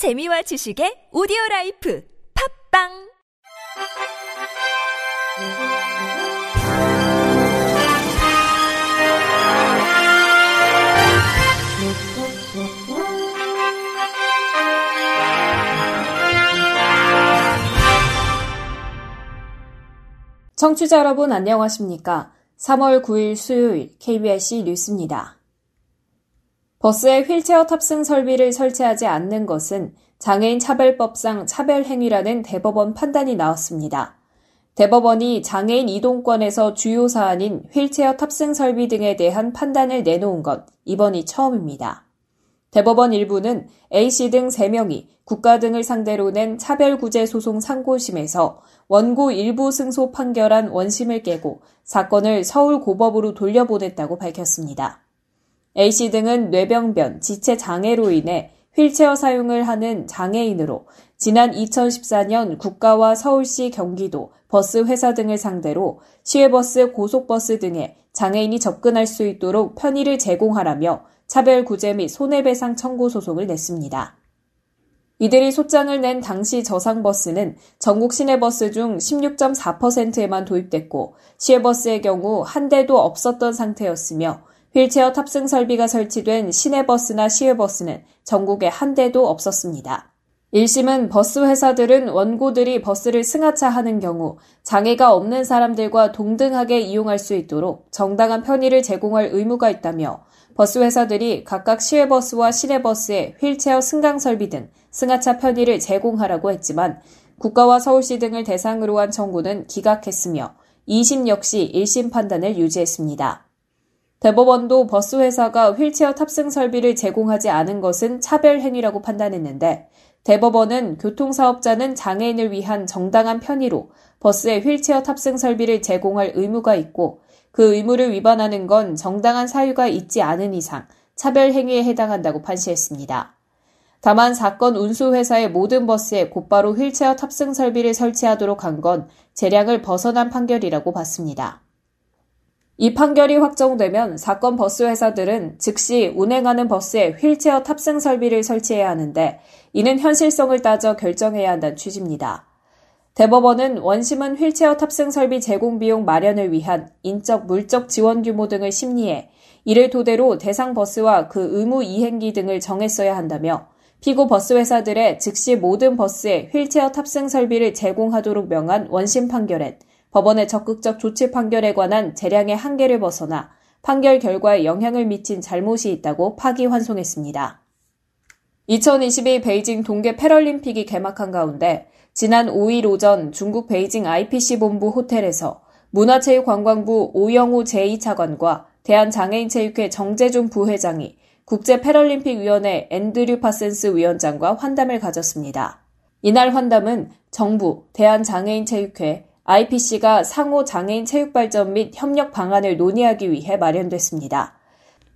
재미와 지식의 오디오 라이프 팝빵 청취자 여러분 안녕하십니까? 3월 9일 수요일 KBS 뉴스입니다. 버스에 휠체어 탑승 설비를 설치하지 않는 것은 장애인 차별법상 차별행위라는 대법원 판단이 나왔습니다. 대법원이 장애인 이동권에서 주요 사안인 휠체어 탑승 설비 등에 대한 판단을 내놓은 것 이번이 처음입니다. 대법원 일부는 A씨 등 3명이 국가 등을 상대로 낸 차별구제 소송 상고심에서 원고 일부 승소 판결한 원심을 깨고 사건을 서울 고법으로 돌려보냈다고 밝혔습니다. A씨 등은 뇌병변, 지체 장애로 인해 휠체어 사용을 하는 장애인으로 지난 2014년 국가와 서울시 경기도 버스 회사 등을 상대로 시외버스, 고속버스 등에 장애인이 접근할 수 있도록 편의를 제공하라며 차별 구제 및 손해배상 청구 소송을 냈습니다. 이들이 소장을 낸 당시 저상버스는 전국 시내버스 중 16.4%에만 도입됐고 시외버스의 경우 한 대도 없었던 상태였으며 휠체어 탑승 설비가 설치된 시내버스나 시외버스는 전국에 한 대도 없었습니다. 1심은 버스 회사들은 원고들이 버스를 승하차하는 경우 장애가 없는 사람들과 동등하게 이용할 수 있도록 정당한 편의를 제공할 의무가 있다며 버스 회사들이 각각 시외버스와 시내버스에 휠체어 승강 설비 등 승하차 편의를 제공하라고 했지만 국가와 서울시 등을 대상으로 한 청구는 기각했으며 2심 역시 1심 판단을 유지했습니다. 대법원도 버스 회사가 휠체어 탑승 설비를 제공하지 않은 것은 차별 행위라고 판단했는데 대법원은 교통사업자는 장애인을 위한 정당한 편의로 버스에 휠체어 탑승 설비를 제공할 의무가 있고 그 의무를 위반하는 건 정당한 사유가 있지 않은 이상 차별 행위에 해당한다고 판시했습니다. 다만 사건 운수회사의 모든 버스에 곧바로 휠체어 탑승 설비를 설치하도록 한 건 재량을 벗어난 판결이라고 봤습니다. 이 판결이 확정되면 사건 버스 회사들은 즉시 운행하는 버스에 휠체어 탑승 설비를 설치해야 하는데 이는 현실성을 따져 결정해야 한다는 취지입니다. 대법원은 원심은 휠체어 탑승 설비 제공 비용 마련을 위한 인적, 물적 지원 규모 등을 심리해 이를 토대로 대상 버스와 그 의무 이행기 등을 정했어야 한다며 피고 버스 회사들의 즉시 모든 버스에 휠체어 탑승 설비를 제공하도록 명한 원심 판결엔 법원의 적극적 조치 판결에 관한 재량의 한계를 벗어나 판결 결과에 영향을 미친 잘못이 있다고 파기환송했습니다. 2022 베이징 동계 패럴림픽이 개막한 가운데 지난 5일 오전 중국 베이징 IPC 본부 호텔에서 문화체육관광부 오영우 제2차관과 대한장애인체육회 정재준 부회장이 국제 패럴림픽위원회 앤드류 파슨스 위원장과 환담을 가졌습니다. 이날 환담은 정부, 대한장애인체육회, IPC가 상호 장애인 체육 발전 및 협력 방안을 논의하기 위해 마련됐습니다.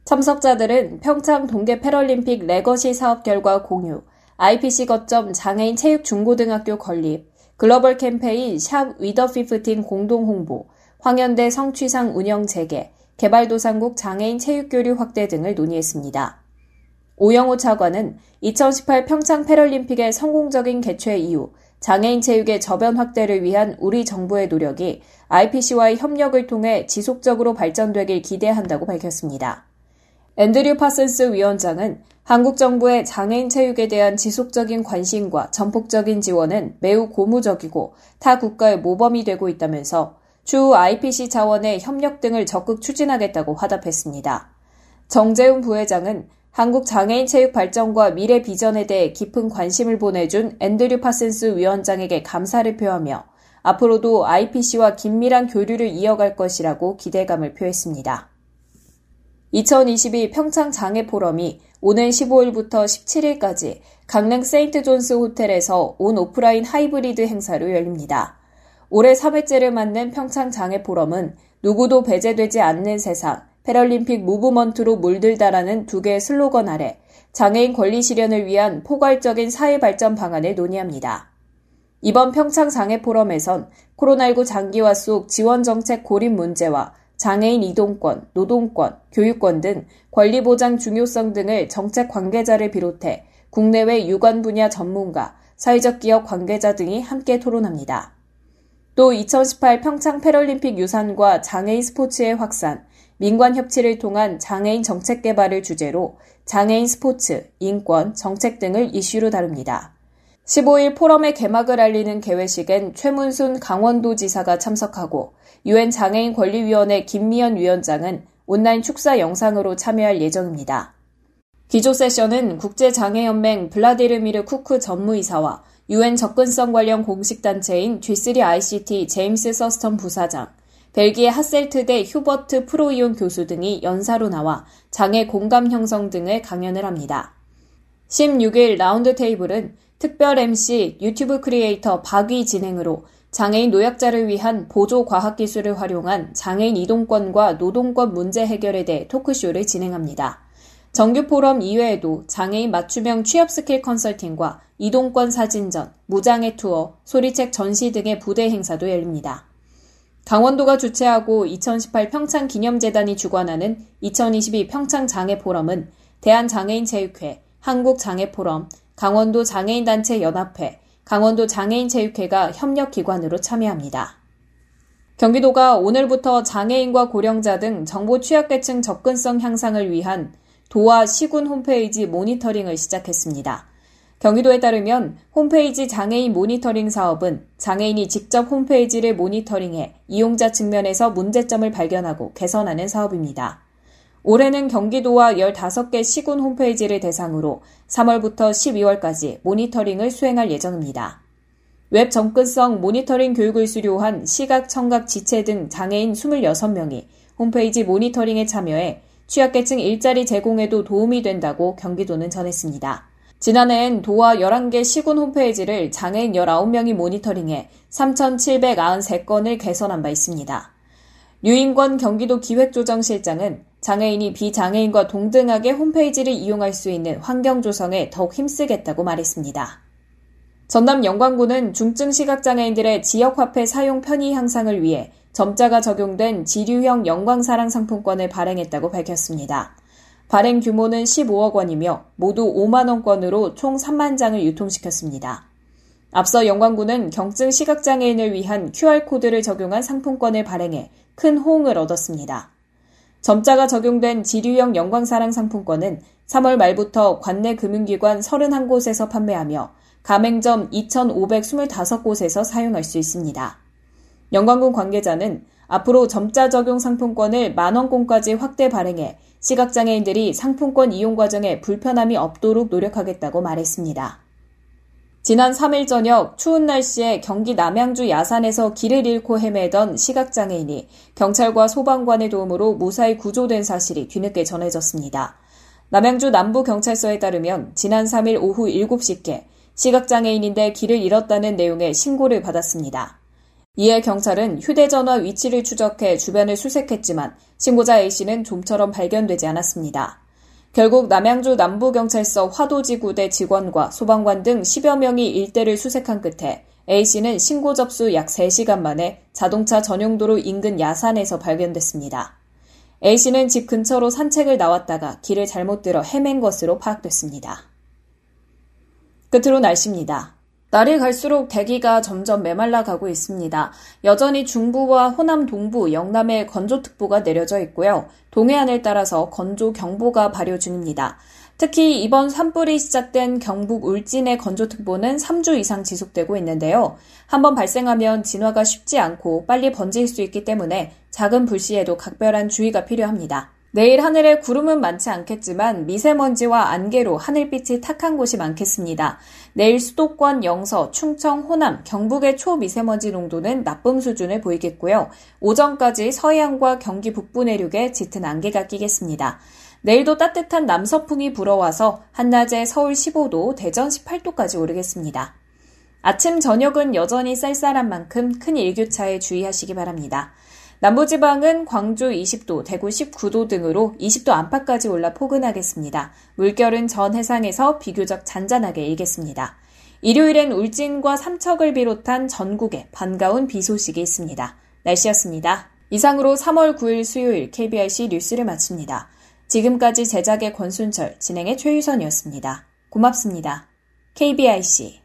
참석자들은 평창 동계 패럴림픽 legacy 사업 결과 공유, IPC 거점 장애인 체육 중고등학교 건립, 글로벌 캠페인 샵 We The Fifteen 공동 홍보, 황연대 성취상 운영 재개, 개발도상국 장애인 체육교류 확대 등을 논의했습니다. 오영호 차관은 2018 평창 패럴림픽의 성공적인 개최 이후 장애인 체육의 저변 확대를 위한 우리 정부의 노력이 IPC와의 협력을 통해 지속적으로 발전되길 기대한다고 밝혔습니다. 앤드류 파슨스 위원장은 한국 정부의 장애인 체육에 대한 지속적인 관심과 전폭적인 지원은 매우 고무적이고 타 국가의 모범이 되고 있다면서 추후 IPC 차원의 협력 등을 적극 추진하겠다고 화답했습니다. 정재준 부회장은 한국 장애인 체육 발전과 미래 비전에 대해 깊은 관심을 보내준 앤드류 파슨스 위원장에게 감사를 표하며 앞으로도 IPC와 긴밀한 교류를 이어갈 것이라고 기대감을 표했습니다. 2022 평창 장애 포럼이 오는 15일부터 17일까지 강릉 세인트 존스 호텔에서 온 오프라인 하이브리드 행사로 열립니다. 올해 3회째를 맞는 평창 장애 포럼은 누구도 배제되지 않는 세상, 패럴림픽 무브먼트로 물들다라는 두 개의 슬로건 아래 장애인 권리 실현을 위한 포괄적인 사회 발전 방안을 논의합니다. 이번 평창 장애 포럼에선 코로나19 장기화 속 지원 정책 고립 문제와 장애인 이동권, 노동권, 교육권 등 권리 보장 중요성 등을 정책 관계자를 비롯해 국내외 유관 분야 전문가, 사회적 기업 관계자 등이 함께 토론합니다. 또 2018 평창 패럴림픽 유산과 장애인 스포츠의 확산, 민관 협치를 통한 장애인 정책 개발을 주제로 장애인 스포츠, 인권, 정책 등을 이슈로 다룹니다. 15일 포럼의 개막을 알리는 개회식엔 최문순 강원도 지사가 참석하고 유엔 장애인 권리위원회 김미연 위원장은 온라인 축사 영상으로 참여할 예정입니다. 기조 세션은 국제장애연맹 블라디르미르 쿠크 전무이사와 유엔 접근성 관련 공식단체인 G3ICT 제임스 서스턴 부사장, 벨기에 하셀트대 휴버트 프로이온 교수 등이 연사로 나와 장애 공감 형성 등을 강연을 합니다. 16일 라운드 테이블은 특별 MC 유튜브 크리에이터 박위 진행으로 장애인 노약자를 위한 보조 과학 기술을 활용한 장애인 이동권과 노동권 문제 해결에 대해 토크쇼를 진행합니다. 정규 포럼 이외에도 장애인 맞춤형 취업 스킬 컨설팅과 이동권 사진전, 무장애 투어, 소리책 전시 등의 부대 행사도 열립니다. 강원도가 주최하고 2018 평창 기념재단이 주관하는 2022 평창 장애 포럼은 대한장애인체육회, 한국장애포럼, 강원도 장애인단체 연합회, 강원도 장애인체육회가 협력기관으로 참여합니다. 경기도가 오늘부터 장애인과 고령자 등 정보 취약계층 접근성 향상을 위한 도와 시군 홈페이지 모니터링을 시작했습니다. 경기도에 따르면 홈페이지 장애인 모니터링 사업은 장애인이 직접 홈페이지를 모니터링해 이용자 측면에서 문제점을 발견하고 개선하는 사업입니다. 올해는 경기도와 15개 시군 홈페이지를 대상으로 3월부터 12월까지 모니터링을 수행할 예정입니다. 웹 접근성 모니터링 교육을 수료한 시각, 청각, 지체 등 장애인 26명이 홈페이지 모니터링에 참여해 취약계층 일자리 제공에도 도움이 된다고 경기도는 전했습니다. 지난해엔 도와 11개 시군 홈페이지를 장애인 19명이 모니터링해 3,793건을 개선한 바 있습니다. 류인권 경기도 기획조정실장은 장애인이 비장애인과 동등하게 홈페이지를 이용할 수 있는 환경 조성에 더욱 힘쓰겠다고 말했습니다. 전남 영광구는 중증 시각장애인들의 지역화폐 사용 편의 향상을 위해 점자가 적용된 지류형 영광사랑 상품권을 발행했다고 밝혔습니다. 발행 규모는 15억 원이며 모두 5만 원권으로 총 3만 장을 유통시켰습니다. 앞서 영광구는 경증 시각장애인을 위한 QR코드를 적용한 상품권을 발행해 큰 호응을 얻었습니다. 점자가 적용된 지류형 영광사랑 상품권은 3월 말부터 관내 금융기관 31곳에서 판매하며 가맹점 2,525곳에서 사용할 수 있습니다. 영광군 관계자는 앞으로 점자 적용 상품권을 만원권까지 확대 발행해 시각장애인들이 상품권 이용 과정에 불편함이 없도록 노력하겠다고 말했습니다. 지난 3일 저녁 추운 날씨에 경기 남양주 야산에서 길을 잃고 헤매던 시각장애인이 경찰과 소방관의 도움으로 무사히 구조된 사실이 뒤늦게 전해졌습니다. 남양주 남부경찰서에 따르면 지난 3일 오후 7시께 시각장애인인데 길을 잃었다는 내용의 신고를 받았습니다. 이에 경찰은 휴대전화 위치를 추적해 주변을 수색했지만 신고자 A씨는 좀처럼 발견되지 않았습니다. 결국 남양주 남부경찰서 화도지구대 직원과 소방관 등 10여 명이 일대를 수색한 끝에 A씨는 신고 접수 약 3시간 만에 자동차 전용도로 인근 야산에서 발견됐습니다. A씨는 집 근처로 산책을 나왔다가 길을 잘못 들어 헤맨 것으로 파악됐습니다. 끝으로 날씨입니다. 날이 갈수록 대기가 점점 메말라 가고 있습니다. 여전히 중부와 호남 동부, 영남에 건조특보가 내려져 있고요. 동해안을 따라서 건조경보가 발효 중입니다. 특히 이번 산불이 시작된 경북 울진의 건조특보는 3주 이상 지속되고 있는데요. 한번 발생하면 진화가 쉽지 않고 빨리 번질 수 있기 때문에 작은 불씨에도 각별한 주의가 필요합니다. 내일 하늘에 구름은 많지 않겠지만 미세먼지와 안개로 하늘빛이 탁한 곳이 많겠습니다. 내일 수도권, 영서, 충청, 호남, 경북의 초미세먼지 농도는 나쁨 수준을 보이겠고요. 오전까지 서해안과 경기 북부 내륙에 짙은 안개가 끼겠습니다. 내일도 따뜻한 남서풍이 불어와서 한낮에 서울 15도, 대전 18도까지 오르겠습니다. 아침, 저녁은 여전히 쌀쌀한 만큼 큰 일교차에 주의하시기 바랍니다. 남부지방은 광주 20도, 대구 19도 등으로 20도 안팎까지 올라 포근하겠습니다. 물결은 전 해상에서 비교적 잔잔하게 일겠습니다. 일요일엔 울진과 삼척을 비롯한 전국에 반가운 비 소식이 있습니다. 날씨였습니다. 이상으로 3월 9일 수요일 KBRC 뉴스를 마칩니다. 지금까지 제작의 권순철, 진행의 최유선이었습니다. 고맙습니다. KBIC